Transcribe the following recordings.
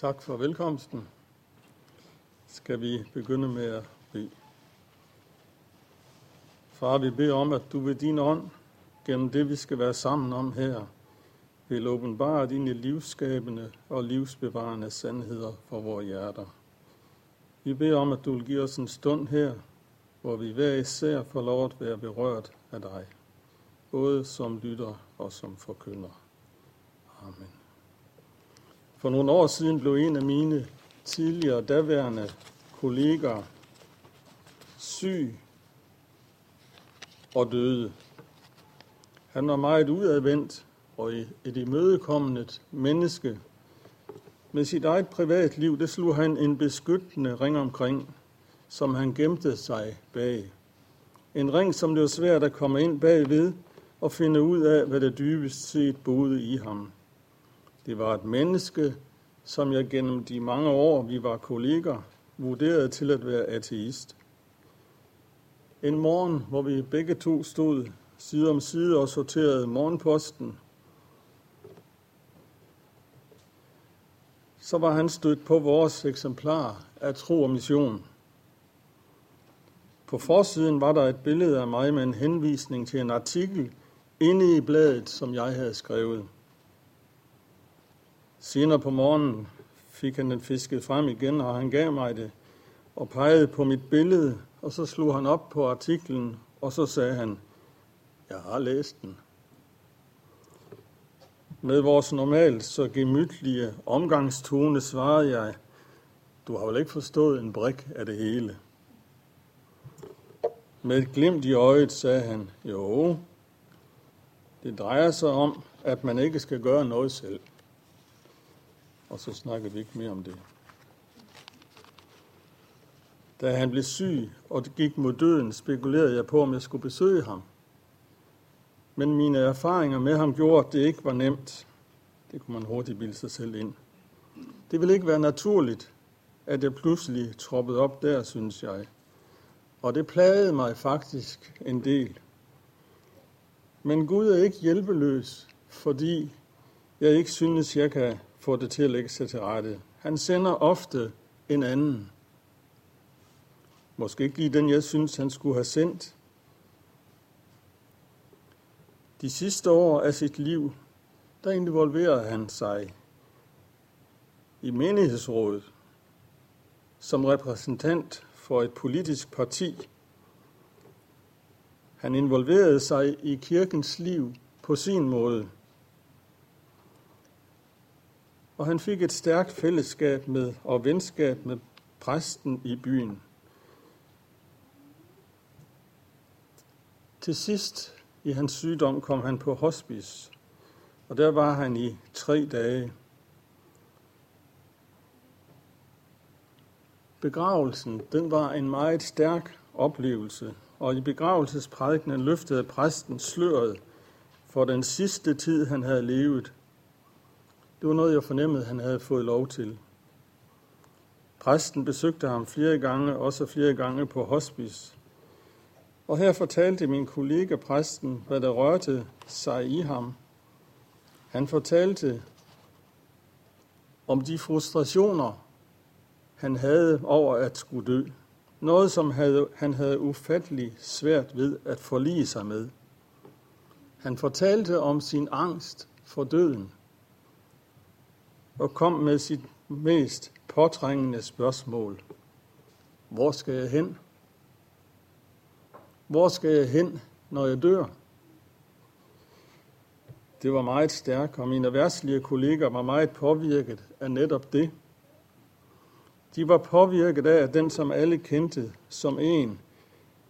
Tak for velkomsten. Skal vi begynde med at bede. Far, vi beder om, at du ved din ånd, gennem det vi skal være sammen om her, vil åbenbare dine livsskabende og livsbevarende sandheder for vores hjerter. Vi beder om, at du vil give os en stund her, hvor vi hver især får lov at være berørt af dig, både som lytter og som forkynder. Amen. For nogle år siden blev en af mine tidligere daværende kolleger syg og døde. Han var meget udadvendt og et imødekommet menneske. Med sit eget privatliv, det slog han en beskyttende ring omkring, som han gemte sig bag. En ring, som det var svært at komme ind bagved og finde ud af, hvad det dybest set boede i ham. Det var et menneske, som jeg gennem de mange år, vi var kolleger, vurderede til at være ateist. En morgen, hvor vi begge to stod side om side og sorterede morgenposten, så var han stødt på vores eksemplar af Tro og Mission. På forsiden var der et billede af mig med en henvisning til en artikel inde i bladet, som jeg havde skrevet. Senere på morgenen fik han den fisket frem igen, og han gav mig det og pegede på mit billede, og så slog han op på artiklen, og så sagde han, jeg har læst den. Med vores normalt så gemytlige omgangstone svarede jeg, du har vel ikke forstået en brik af det hele. Med et glimt i øjet sagde han, jo, det drejer sig om, at man ikke skal gøre noget selv og så snakkede vi ikke mere om det. Da han blev syg og det gik mod døden, spekulerede jeg på, om jeg skulle besøge ham. Men mine erfaringer med ham gjorde, at det ikke var nemt. Det kunne man hurtigt bilde sig selv ind. Det ville ikke være naturligt, at jeg pludselig troppede op der, synes jeg. Og det plagede mig faktisk en del. Men Gud er ikke hjælpeløs, fordi jeg ikke synes, jeg kan få det til at lægge sig til rette. Han sender ofte en anden. Måske ikke lige den, jeg synes, han skulle have sendt. De sidste år af sit liv, der involverede han sig i menighedsrådet som repræsentant for et politisk parti. Han involverede sig i kirkens liv på sin måde – og han fik et stærkt fællesskab med og venskab med præsten i byen. Til sidst i hans sygdom kom han på hospice, og der var han i tre dage. Begravelsen, den var en meget stærk oplevelse, og i begravelsesprædikenen løftede præsten sløret for den sidste tid, han havde levet, det var noget, jeg fornemmede, han havde fået lov til. Præsten besøgte ham flere gange, også flere gange på hospice. Og her fortalte min kollega præsten, hvad der rørte sig i ham. Han fortalte om de frustrationer, han havde over at skulle dø. Noget, som havde, han havde ufattelig svært ved at forlige sig med. Han fortalte om sin angst for døden og kom med sit mest påtrængende spørgsmål. Hvor skal jeg hen? Hvor skal jeg hen, når jeg dør? Det var meget stærkt, og mine værtslige kolleger var meget påvirket af netop det. De var påvirket af, at den, som alle kendte som en,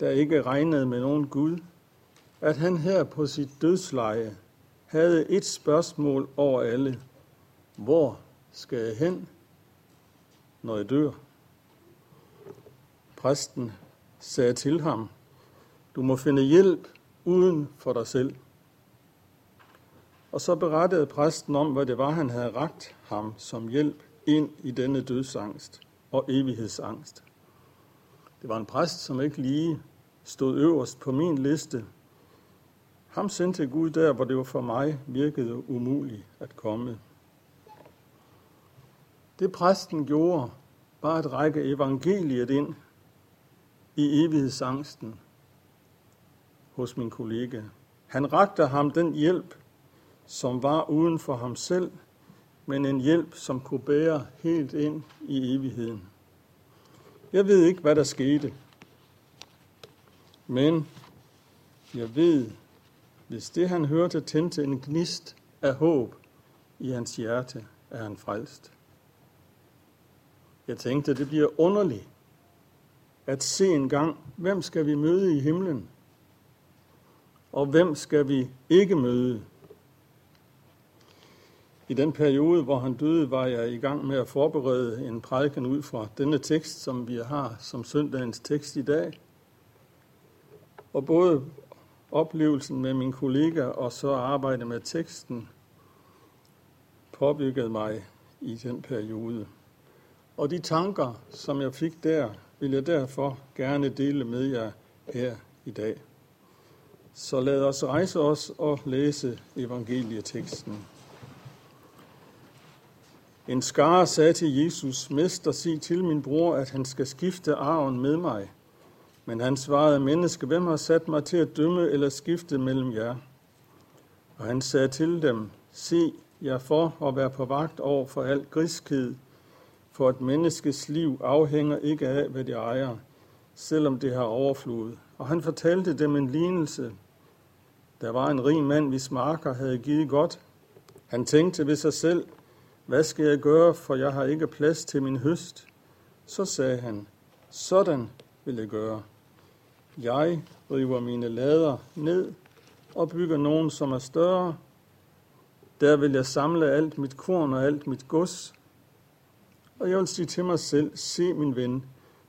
der ikke regnede med nogen Gud, at han her på sit dødsleje havde et spørgsmål over alle – hvor skal jeg hen, når jeg dør? Præsten sagde til ham, du må finde hjælp uden for dig selv. Og så berettede præsten om, hvad det var, han havde ragt ham som hjælp ind i denne dødsangst og evighedsangst. Det var en præst, som ikke lige stod øverst på min liste. Ham sendte Gud der, hvor det var for mig virkede umuligt at komme. Det præsten gjorde, var at række evangeliet ind i evighedsangsten hos min kollega. Han rakte ham den hjælp, som var uden for ham selv, men en hjælp, som kunne bære helt ind i evigheden. Jeg ved ikke, hvad der skete, men jeg ved, hvis det han hørte tændte en gnist af håb i hans hjerte, er han frelst. Jeg tænkte, det bliver underligt at se en gang, hvem skal vi møde i himlen? Og hvem skal vi ikke møde? I den periode, hvor han døde, var jeg i gang med at forberede en prædiken ud fra denne tekst, som vi har som søndagens tekst i dag. Og både oplevelsen med min kollega og så arbejde med teksten påvirkede mig i den periode. Og de tanker, som jeg fik der, vil jeg derfor gerne dele med jer her i dag. Så lad os rejse os og læse evangelieteksten. En skare sagde til Jesus, Mester, sig til min bror, at han skal skifte arven med mig. Men han svarede, menneske, hvem har sat mig til at dømme eller skifte mellem jer? Og han sagde til dem, se, jeg for at være på vagt over for al griskhed, for et menneskes liv afhænger ikke af, hvad det ejer, selvom det har overflod. Og han fortalte dem en lignelse. Der var en rig mand, hvis marker havde givet godt. Han tænkte ved sig selv, hvad skal jeg gøre, for jeg har ikke plads til min høst? Så sagde han, sådan vil jeg gøre. Jeg river mine lader ned og bygger nogen, som er større. Der vil jeg samle alt mit korn og alt mit gods. Og jeg vil sige til mig selv, se min ven,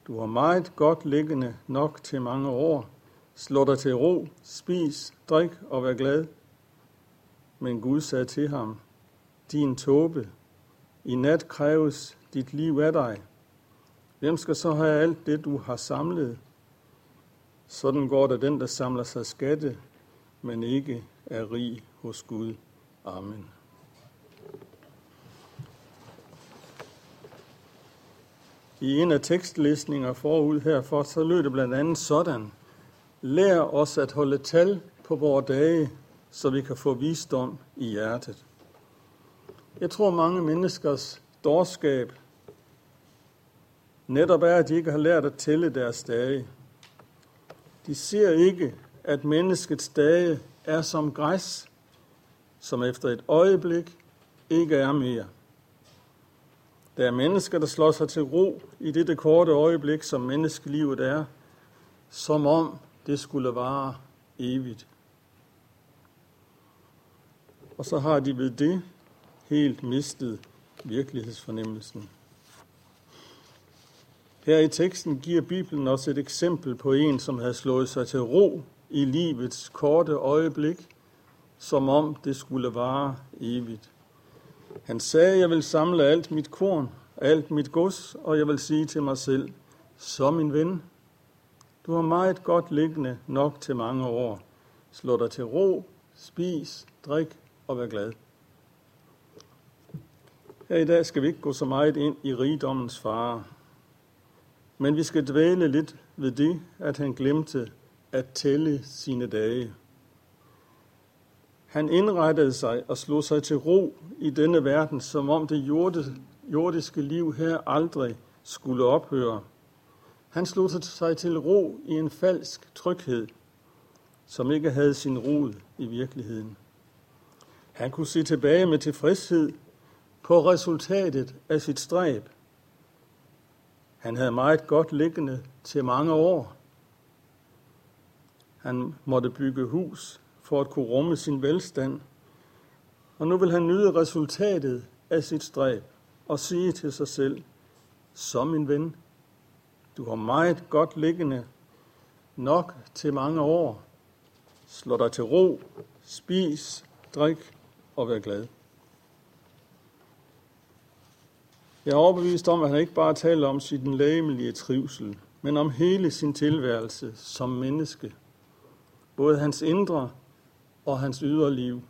du har meget godt liggende nok til mange år. Slå dig til ro, spis, drik og vær glad. Men Gud sagde til ham, din tåbe, i nat kræves dit liv af dig. Hvem skal så have alt det, du har samlet? Sådan går der den, der samler sig skatte, men ikke er rig hos Gud. Amen. I en af tekstlæsninger forud herfor, så lød det blandt andet sådan. Lær os at holde tal på vores dage, så vi kan få visdom i hjertet. Jeg tror, mange menneskers dårskab netop er, at de ikke har lært at tælle deres dage. De ser ikke, at menneskets dage er som græs, som efter et øjeblik ikke er mere. Der er mennesker, der slår sig til ro i dette korte øjeblik, som menneskelivet er, som om det skulle vare evigt. Og så har de ved det helt mistet virkelighedsfornemmelsen. Her i teksten giver Bibelen også et eksempel på en, som havde slået sig til ro i livets korte øjeblik, som om det skulle vare evigt. Han sagde, jeg vil samle alt mit korn, alt mit gods, og jeg vil sige til mig selv, så min ven, du har meget godt liggende nok til mange år. Slå dig til ro, spis, drik og vær glad. Her i dag skal vi ikke gå så meget ind i rigdommens fare, men vi skal dvæle lidt ved det, at han glemte at tælle sine dage. Han indrettede sig og slog sig til ro i denne verden, som om det jordiske liv her aldrig skulle ophøre. Han slog sig til ro i en falsk tryghed, som ikke havde sin rod i virkeligheden. Han kunne se tilbage med tilfredshed på resultatet af sit stræb. Han havde meget godt liggende til mange år. Han måtte bygge hus for at kunne rumme sin velstand. Og nu vil han nyde resultatet af sit stræb og sige til sig selv, som min ven, du har meget godt liggende, nok til mange år. Slå dig til ro, spis, drik og vær glad. Jeg er overbevist om, at han ikke bare taler om sin lægemelige trivsel, men om hele sin tilværelse som menneske. Både hans indre og hans ydre liv.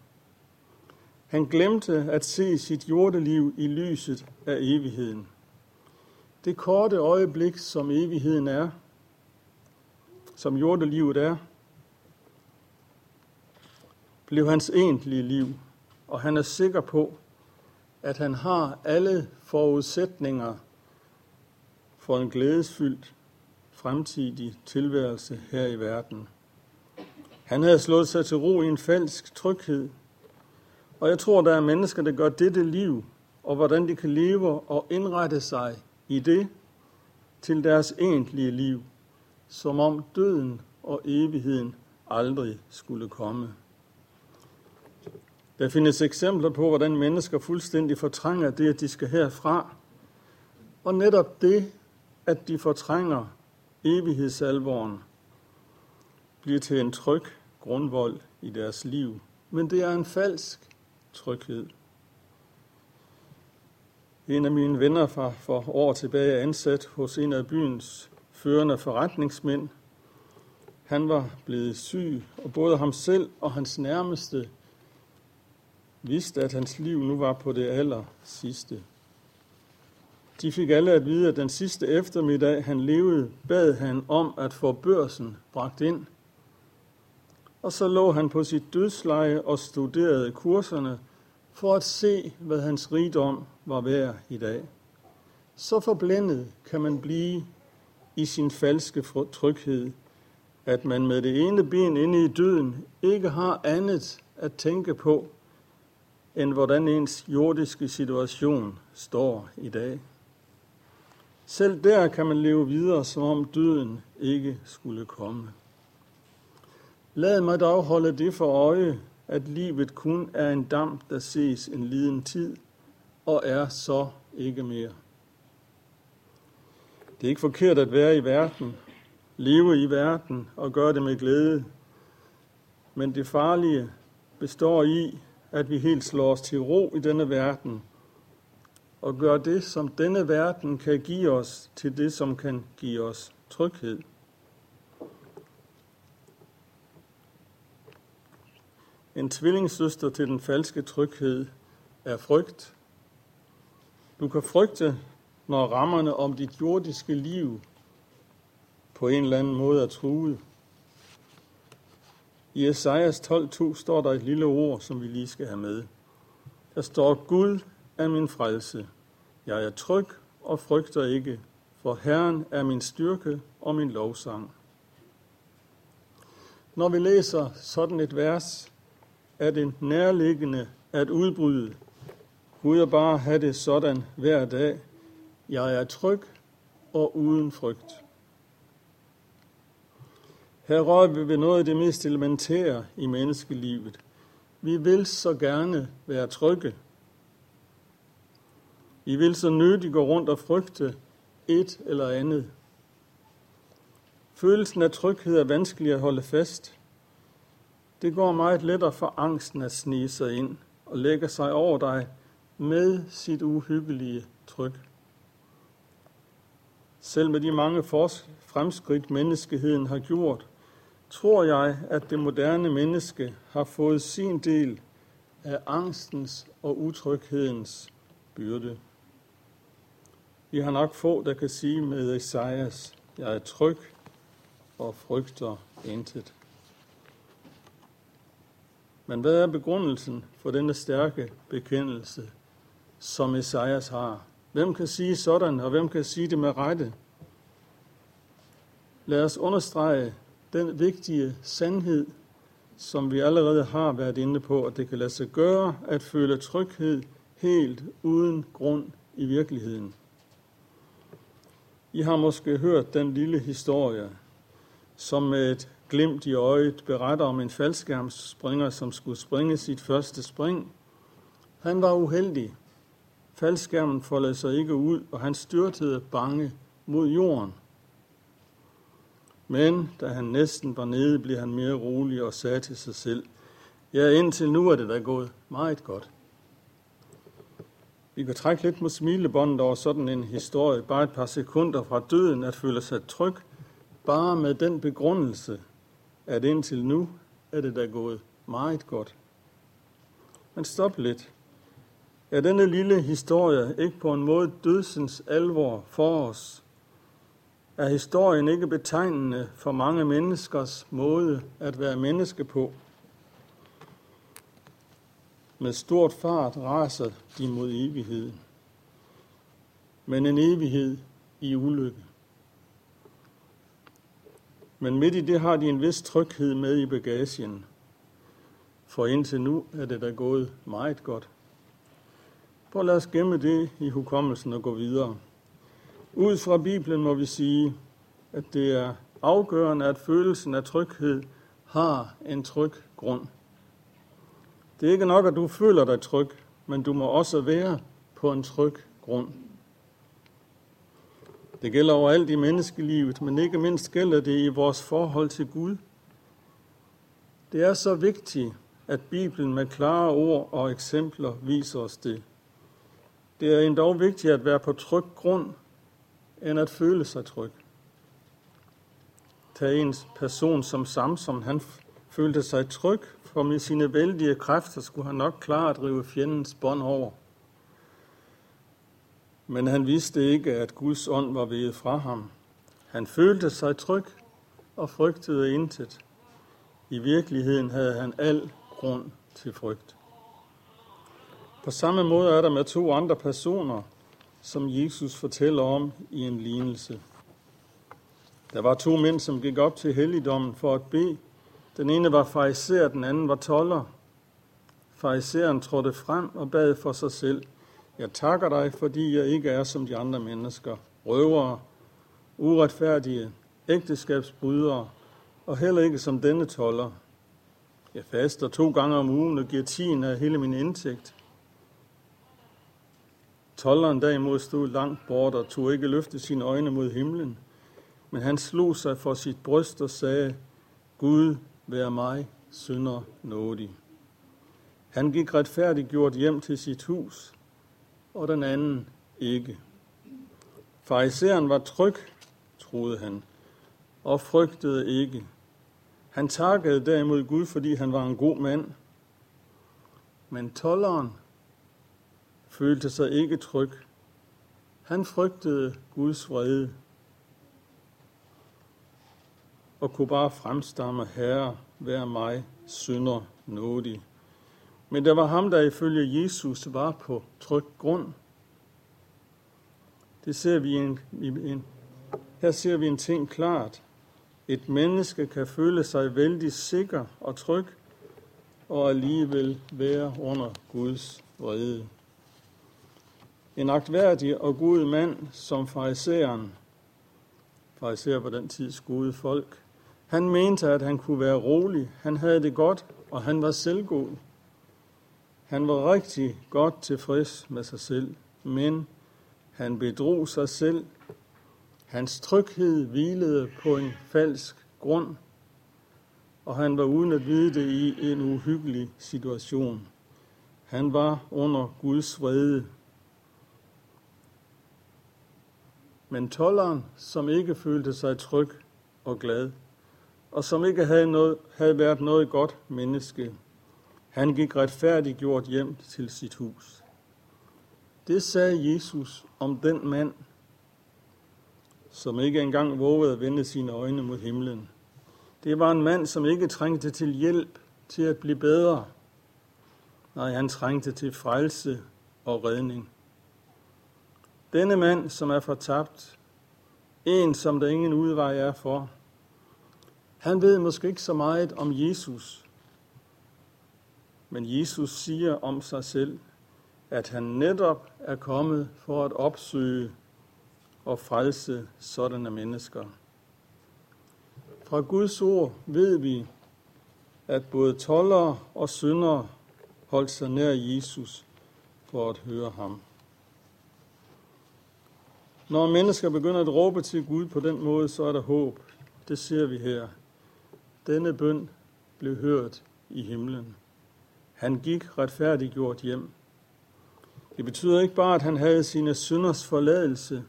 Han glemte at se sit jordeliv i lyset af evigheden. Det korte øjeblik, som evigheden er, som jordelivet er, blev hans egentlige liv, og han er sikker på, at han har alle forudsætninger for en glædesfyldt fremtidig tilværelse her i verden. Han havde slået sig til ro i en falsk tryghed, og jeg tror, der er mennesker, der gør dette liv, og hvordan de kan leve og indrette sig i det til deres egentlige liv, som om døden og evigheden aldrig skulle komme. Der findes eksempler på, hvordan mennesker fuldstændig fortrænger det, at de skal herfra. Og netop det, at de fortrænger evighedsalvoren, bliver til en tryg grundvold i deres liv. Men det er en falsk tryghed. En af mine venner fra for år tilbage er ansat hos en af byens førende forretningsmænd. Han var blevet syg, og både ham selv og hans nærmeste vidste, at hans liv nu var på det aller sidste. De fik alle at vide, at den sidste eftermiddag, han levede, bad han om at få børsen bragt ind. Og så lå han på sit dødsleje og studerede kurserne for at se, hvad hans rigdom var værd i dag. Så forblændet kan man blive i sin falske tryghed, at man med det ene ben inde i døden ikke har andet at tænke på, end hvordan ens jordiske situation står i dag. Selv der kan man leve videre, som om døden ikke skulle komme. Lad mig dog holde det for øje, at livet kun er en damp, der ses en liden tid, og er så ikke mere. Det er ikke forkert at være i verden, leve i verden og gøre det med glæde. Men det farlige består i, at vi helt slår os til ro i denne verden og gør det, som denne verden kan give os, til det, som kan give os tryghed. En tvillingssøster til den falske tryghed er frygt. Du kan frygte, når rammerne om dit jordiske liv på en eller anden måde er truet. I Esajas 12.2 står der et lille ord, som vi lige skal have med. Der står, Gud er min frelse. Jeg er tryg og frygter ikke, for Herren er min styrke og min lovsang. Når vi læser sådan et vers, er det nærliggende at udbryde. Gud jeg bare have det sådan hver dag. Jeg er tryg og uden frygt. Her rører vi ved noget af det mest elementære i menneskelivet. Vi vil så gerne være trygge. Vi vil så nødigt gå rundt og frygte et eller andet. Følelsen af tryghed er vanskelig at holde fast. Det går meget lettere for angsten at snige sig ind og lægge sig over dig med sit uhyggelige tryk. Selv med de mange fremskridt, menneskeheden har gjort, tror jeg, at det moderne menneske har fået sin del af angstens og utryghedens byrde. Vi har nok få, der kan sige med Esajas, jeg er tryg og frygter intet. Men hvad er begrundelsen for denne stærke bekendelse, som Esajas har? Hvem kan sige sådan, og hvem kan sige det med rette? Lad os understrege den vigtige sandhed, som vi allerede har været inde på, at det kan lade sig gøre at føle tryghed helt uden grund i virkeligheden. I har måske hørt den lille historie, som med et glimt i øjet beretter om en faldskærmsspringer, som skulle springe sit første spring. Han var uheldig. Faldskærmen foldede sig ikke ud, og han styrtede bange mod jorden. Men da han næsten var nede, blev han mere rolig og sagde til sig selv, ja, indtil nu er det da gået meget godt. Vi kan trække lidt mod smilebåndet over sådan en historie, bare et par sekunder fra døden, at føle sig tryg, bare med den begrundelse, at indtil nu er det da gået meget godt. Men stop lidt. Er denne lille historie ikke på en måde dødsens alvor for os? Er historien ikke betegnende for mange menneskers måde at være menneske på? Med stort fart raser de mod evigheden. Men en evighed i ulykke. Men midt i det har de en vis tryghed med i bagagen. For indtil nu er det da gået meget godt. Prøv lad os gemme det i hukommelsen og gå videre. Ud fra Bibelen må vi sige, at det er afgørende, at følelsen af tryghed har en tryg grund. Det er ikke nok, at du føler dig tryg, men du må også være på en tryg grund. Det gælder overalt i menneskelivet, men ikke mindst gælder det i vores forhold til Gud. Det er så vigtigt, at Bibelen med klare ord og eksempler viser os det. Det er endda vigtigt at være på tryg grund, end at føle sig tryg. Tag en person som Samson, han følte sig tryg, for med sine vældige kræfter skulle han nok klare at rive fjendens bånd over. Men han vidste ikke, at Guds ånd var veget fra ham. Han følte sig tryg og frygtede intet. I virkeligheden havde han al grund til frygt. På samme måde er der med to andre personer, som Jesus fortæller om i en lignelse. Der var to mænd, som gik op til helligdommen for at bede. Den ene var fariser, den anden var toller. Fariseren trådte frem og bad for sig selv. Jeg takker dig, fordi jeg ikke er som de andre mennesker. Røvere, uretfærdige, ægteskabsbrydere, og heller ikke som denne toller. Jeg faster to gange om ugen og giver tiende af hele min indtægt. Tolleren derimod stod langt bort og tog ikke løfte sine øjne mod himlen, men han slog sig for sit bryst og sagde, Gud, vær mig, synder nådig. Han gik retfærdiggjort hjem til sit hus, og den anden ikke. Fariseren var tryg, troede han, og frygtede ikke. Han takkede derimod Gud, fordi han var en god mand. Men tolleren følte sig ikke tryg. Han frygtede Guds vrede og kunne bare fremstamme, Herre, vær mig, synder nådig. Men der var ham, der ifølge Jesus var på tryg grund. Det ser vi en, en, her ser vi en ting klart. Et menneske kan føle sig vældig sikker og tryg, og alligevel være under Guds vrede. En agtværdig og god mand som fariseren, fariserer på den tids gode folk, han mente, at han kunne være rolig, han havde det godt, og han var selvgod. Han var rigtig godt tilfreds med sig selv, men han bedrog sig selv. Hans tryghed hvilede på en falsk grund, og han var uden at vide det i en uhyggelig situation. Han var under Guds vrede. Men tolleren, som ikke følte sig tryg og glad, og som ikke havde, noget, havde været noget godt menneske, han gik retfærdiggjort hjem til sit hus. Det sagde Jesus om den mand, som ikke engang vågede at vende sine øjne mod himlen. Det var en mand, som ikke trængte til hjælp til at blive bedre. Nej, han trængte til frelse og redning. Denne mand, som er fortabt, en, som der ingen udvej er for, han ved måske ikke så meget om Jesus, men Jesus siger om sig selv, at han netop er kommet for at opsøge og frelse sådanne mennesker. Fra Guds ord ved vi, at både tollere og syndere holdt sig nær Jesus for at høre ham. Når mennesker begynder at råbe til Gud på den måde, så er der håb. Det ser vi her. Denne bøn blev hørt i himlen. Han gik retfærdiggjort hjem. Det betyder ikke bare, at han havde sine synders forladelse,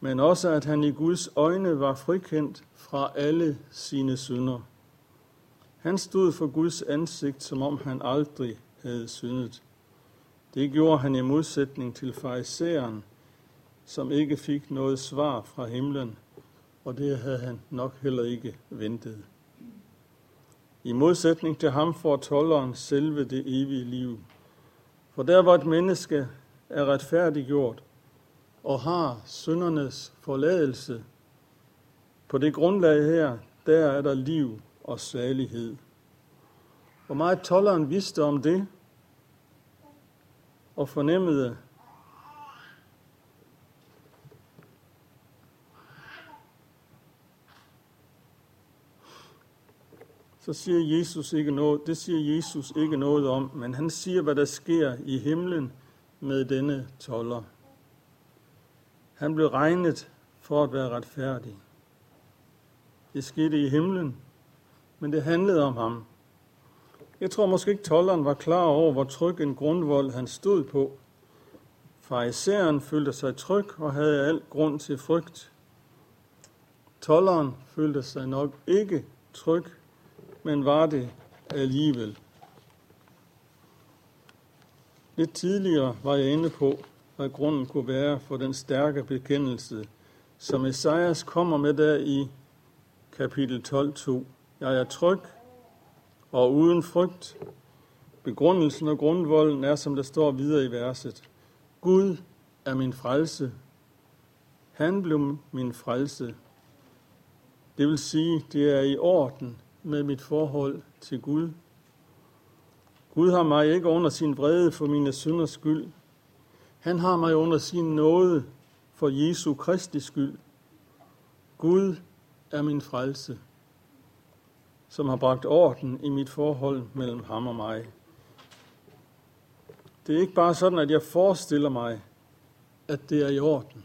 men også, at han i Guds øjne var frikendt fra alle sine synder. Han stod for Guds ansigt, som om han aldrig havde syndet. Det gjorde han i modsætning til fariseren, som ikke fik noget svar fra himlen, og det havde han nok heller ikke ventet. I modsætning til ham får tolleren selve det evige liv. For der hvor et menneske er retfærdiggjort og har syndernes forladelse, på det grundlag her, der er der liv og salighed. Hvor meget tolleren vidste om det, og fornemmede, så siger Jesus ikke noget, det siger Jesus ikke noget om, men han siger, hvad der sker i himlen med denne toller. Han blev regnet for at være retfærdig. Det skete i himlen, men det handlede om ham. Jeg tror måske ikke, tolleren var klar over, hvor tryg en grundvold han stod på. Farisæeren følte sig tryg og havde al grund til frygt. Tolleren følte sig nok ikke tryg, men var det alligevel. Lidt tidligere var jeg inde på, hvad grunden kunne være for den stærke bekendelse, som Esajas kommer med der i kapitel 12.2. Jeg er tryg og uden frygt. Begrundelsen og grundvolden er, som der står videre i verset. Gud er min frelse. Han blev min frelse. Det vil sige, det er i orden med mit forhold til Gud. Gud har mig ikke under sin vrede for mine synders skyld. Han har mig under sin nåde for Jesu Kristi skyld. Gud er min frelse, som har bragt orden i mit forhold mellem ham og mig. Det er ikke bare sådan, at jeg forestiller mig, at det er i orden.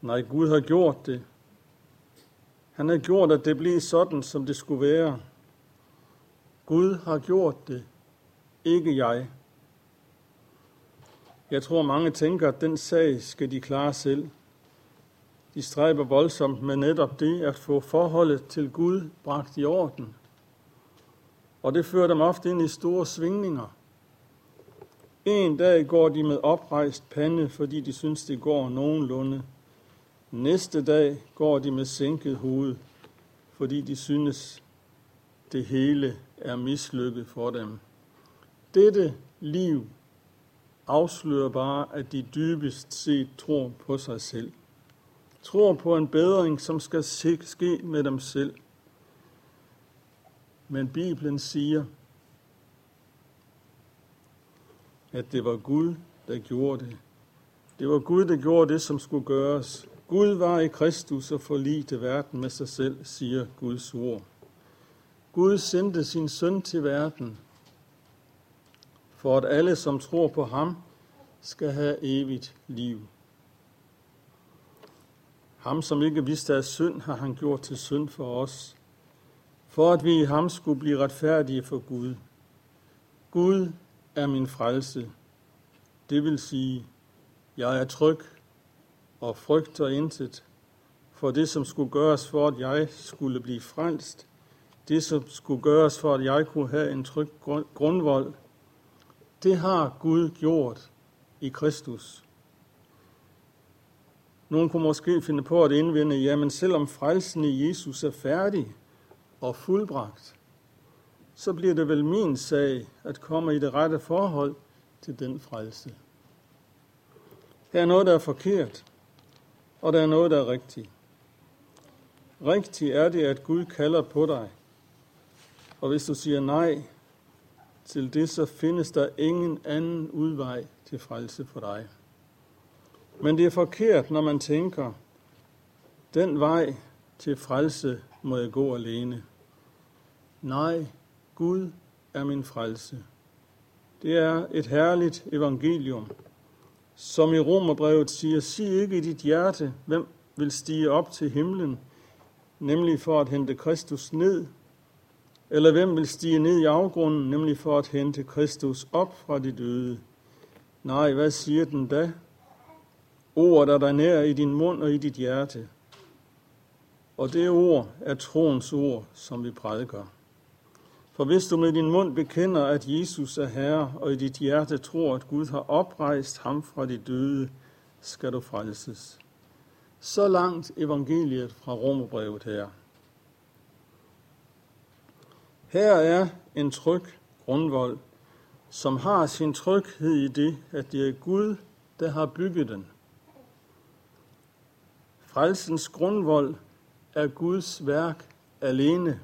Nej, Gud har gjort det. Han har gjort, at det blev sådan, som det skulle være. Gud har gjort det, ikke jeg. Jeg tror, mange tænker, at den sag skal de klare selv. De stræber voldsomt med netop det at få forholdet til Gud bragt i orden. Og det fører dem ofte ind i store svingninger. En dag går de med oprejst pande, fordi de synes, det går nogenlunde. Næste dag går de med sænket hoved, fordi de synes, det hele er mislykket for dem. Dette liv afslører bare, at de dybest set tror på sig selv. Tror på en bedring, som skal ske med dem selv. Men Bibelen siger, at det var Gud, der gjorde det. Det var Gud, der gjorde det, som skulle gøres. Gud var i Kristus og forlite verden med sig selv, siger Guds ord. Gud sendte sin søn til verden, for at alle, som tror på ham, skal have evigt liv. Ham, som ikke vidste af synd, har han gjort til synd for os, for at vi i ham skulle blive retfærdige for Gud. Gud er min frelse. Det vil sige, jeg er tryg og frygter intet, for det, som skulle gøres for, at jeg skulle blive frelst, det, som skulle gøres for, at jeg kunne have en tryg grundvold, det har Gud gjort i Kristus. Nogen kunne måske finde på at indvende, jamen selvom frelsen i Jesus er færdig og fuldbragt, så bliver det vel min sag at komme i det rette forhold til den frelse. Her er noget, der er forkert, og der er noget, der er rigtigt. Rigtigt er det, at Gud kalder på dig. Og hvis du siger nej til det, så findes der ingen anden udvej til frelse for dig. Men det er forkert, når man tænker, den vej til frelse må jeg gå alene. Nej, Gud er min frelse. Det er et herligt evangelium, som i Romerbrevet siger, sig ikke i dit hjerte, hvem vil stige op til himlen, nemlig for at hente Kristus ned, eller hvem vil stige ned i afgrunden, nemlig for at hente Kristus op fra de døde. Nej, hvad siger den da? Ordet er der nær i din mund og i dit hjerte. Og det ord er troens ord, som vi prædiker. For hvis du med din mund bekender, at Jesus er Herre, og i dit hjerte tror, at Gud har oprejst ham fra de døde, skal du frelses. Så langt evangeliet fra Romerbrevet her. Her er en tryg grundvold, som har sin tryghed i det, at det er Gud, der har bygget den. Frelsens grundvold er Guds værk alene.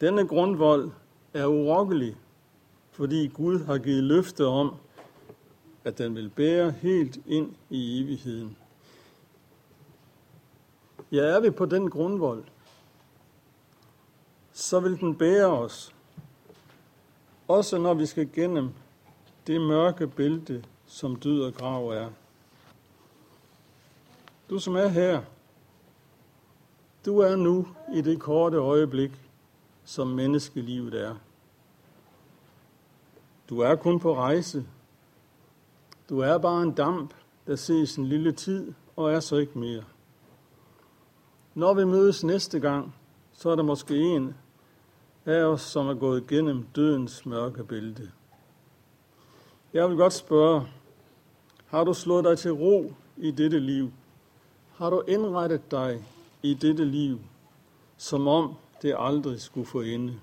Denne grundvold er urokkelig, fordi Gud har givet løfte om, at den vil bære helt ind i evigheden. Ja, er vi på den grundvold, så vil den bære os, også når vi skal gennem det mørke bælte, som død og grav er. Du som er her, du er nu i det korte øjeblik, som menneskelivet er. Du er kun på rejse. Du er bare en damp, der ses en lille tid og er så ikke mere. Når vi mødes næste gang, så er der måske en af os, som er gået igennem dødens mørke bælte. Jeg vil godt spørge, har du slået dig til ro i dette liv? Har du indrettet dig i dette liv, som om det aldrig skulle få ende?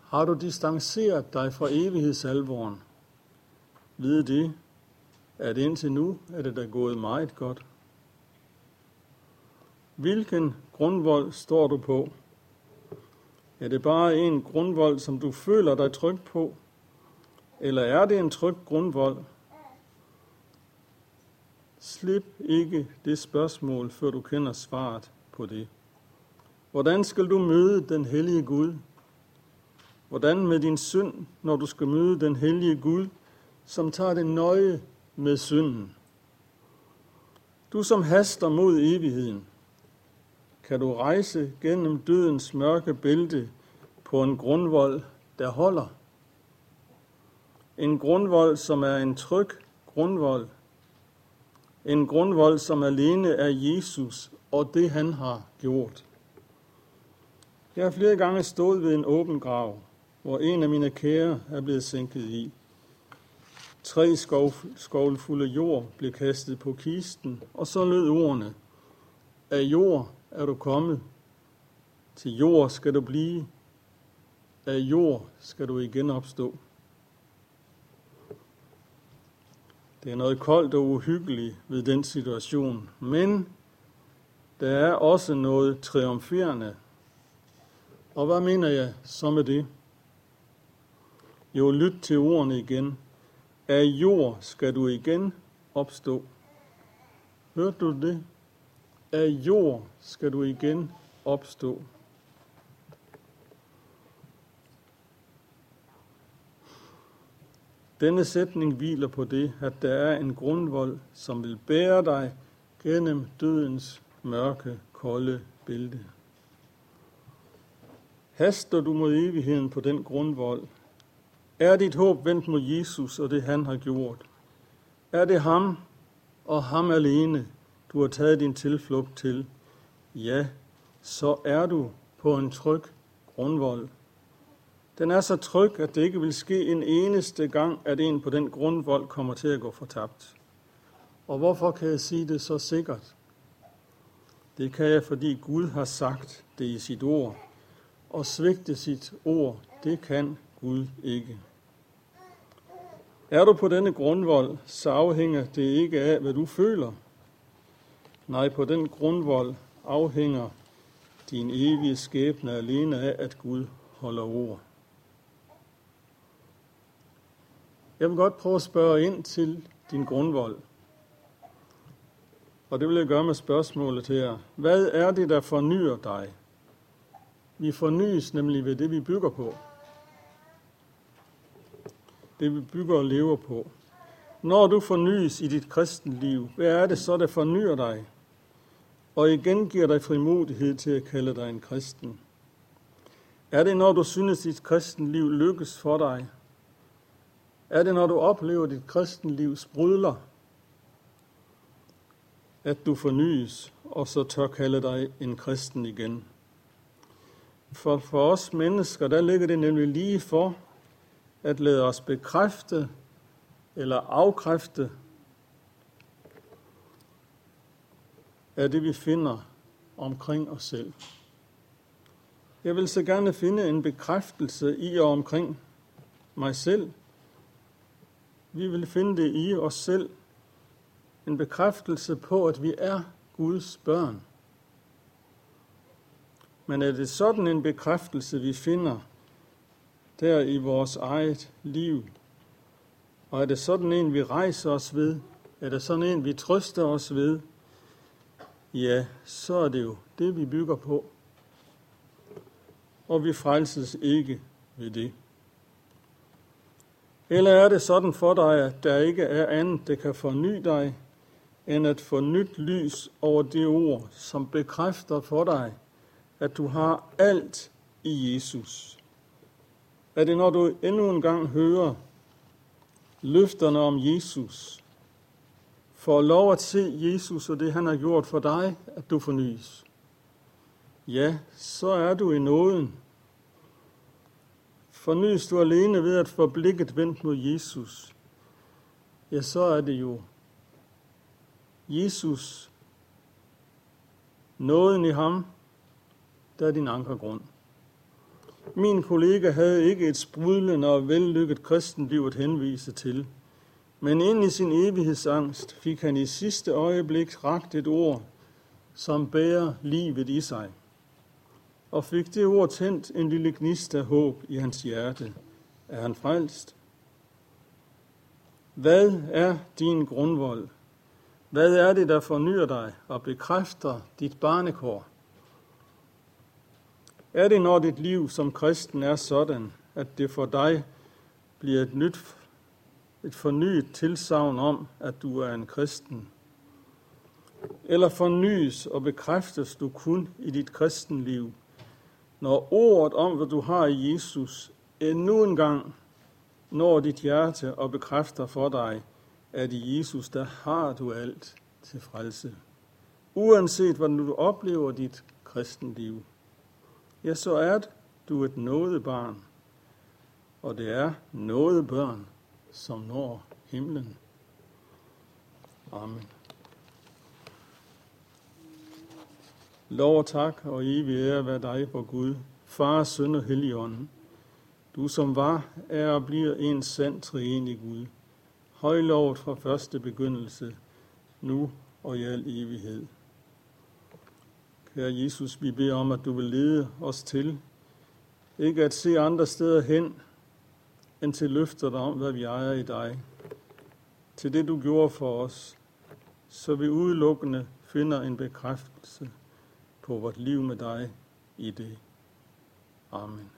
Har du distanceret dig fra evighedsalvoren? Ved det, at indtil nu er det da gået meget godt. Hvilken grundvold står du på? Er det bare en grundvold, som du føler dig tryg på? Eller er det en tryg grundvold? Slip ikke det spørgsmål, før du kender svaret på det. Hvordan skal du møde den hellige Gud? Hvordan med din synd, når du skal møde den hellige Gud, som tager det nøje med synden? Du som haster mod evigheden, kan du rejse gennem dødens mørke bælte på en grundvold, der holder. En grundvold, som er en tryg grundvold. En grundvold, som alene er Jesus og det, han har gjort. Jeg har flere gange stået ved en åben grav, hvor en af mine kære er blevet sænket i. Tre skovlfulde jord blev kastet på kisten, og så lød ordene. Af jord er du kommet, til jord skal du blive, af jord skal du igen opstå. Det er noget koldt og uhyggeligt ved den situation, men der er også noget triumferende. Og hvad mener jeg så med det? Jo, lyt til ordene igen. Af jord skal du igen opstå. Hørte du det? Af jord skal du igen opstå. Denne sætning hviler på det, at der er en grundvold, som vil bære dig gennem dødens mørke, kolde bælte. Haster du mod evigheden på den grundvold? Er dit håb vendt mod Jesus og det, han har gjort? Er det ham og ham alene, du har taget din tilflugt til? Ja, så er du på en tryg grundvold. Den er så tryg, at det ikke vil ske en eneste gang, at en på den grundvold kommer til at gå fortabt. Og hvorfor kan jeg sige det så sikkert? Det kan jeg, fordi Gud har sagt det i sit ord. Og svigte sit ord, det kan Gud ikke. Er du på denne grundvold, så afhænger det ikke af, hvad du føler. Nej, på den grundvold afhænger din evige skæbne alene af, at Gud holder ord. Jeg vil godt prøve at spørge ind til din grundvold. Og det vil jeg gøre med spørgsmålet her. Hvad er det, der fornyer dig? Vi fornyes nemlig ved det, vi bygger på. Det, vi bygger og lever på. Når du fornyes i dit kristenliv, hvad er det så, der fornyer dig? Og igen giver dig frimodighed til at kalde dig en kristen. Er det, når du synes, dit kristenliv lykkes for dig? Er det, når du oplever, dit kristenliv sprudler, at du fornyes og så tør kalde dig en kristen igen? For for os mennesker, der ligger det nemlig lige for at lade os bekræfte eller afkræfte af det, vi finder omkring os selv. Jeg vil så gerne finde en bekræftelse i og omkring mig selv. Vi vil finde det i os selv. En bekræftelse på, at vi er Guds børn. Men er det sådan en bekræftelse, vi finder der i vores eget liv? Og er det sådan en, vi rejser os ved? Er det sådan en, vi trøster os ved? Ja, så er det jo det, vi bygger på. Og vi frelses ikke ved det. Eller er det sådan for dig, at der ikke er andet, der kan forny dig, end at få nyt lys over det ord, som bekræfter for dig, at du har alt i Jesus. Er det, når du endnu en gang hører løfterne om Jesus, får lov at se Jesus og det, han har gjort for dig, at du fornyes. Ja, så er du i nåden. Fornyes du alene ved at få blikket vendt mod Jesus, ja, så er det jo Jesus, nåden i ham, der er din ankergrund. Min kollega havde ikke et sprudlende og vellykket kristenliv at henvise til, men ind i sin evighedsangst fik han i sidste øjeblik ragt et ord, som bærer livet i sig, og fik det ord tændt en lille gnist af håb i hans hjerte. Er han frelst? Hvad er din grundvold? Hvad er det, der fornyer dig og bekræfter dit barnekår? Er det, når dit liv som kristen er sådan, at det for dig bliver et nyt, et fornyet tilsavn om, at du er en kristen? Eller fornyes og bekræftes du kun i dit kristenliv, når ordet om, hvad du har i Jesus, endnu en gang når dit hjerte og bekræfter for dig, at i Jesus, der har du alt til frelse. Uanset hvordan du oplever dit kristenliv ja, så er du et nådebarn, og det er nådebørn, som når himlen. Amen. Lov og tak og evig ære være dig, for Gud, Far, Søn og Helligånden. Du som var, er og bliver en sand treenig Gud. Højlovet fra første begyndelse, nu og i al evighed. Herre Jesus, vi beder om, at du vil lede os til, ikke at se andre steder hen, end til løfter om, hvad vi ejer i dig. Til det, du gjorde for os, så vi udelukkende finder en bekræftelse på vort liv med dig i det. Amen.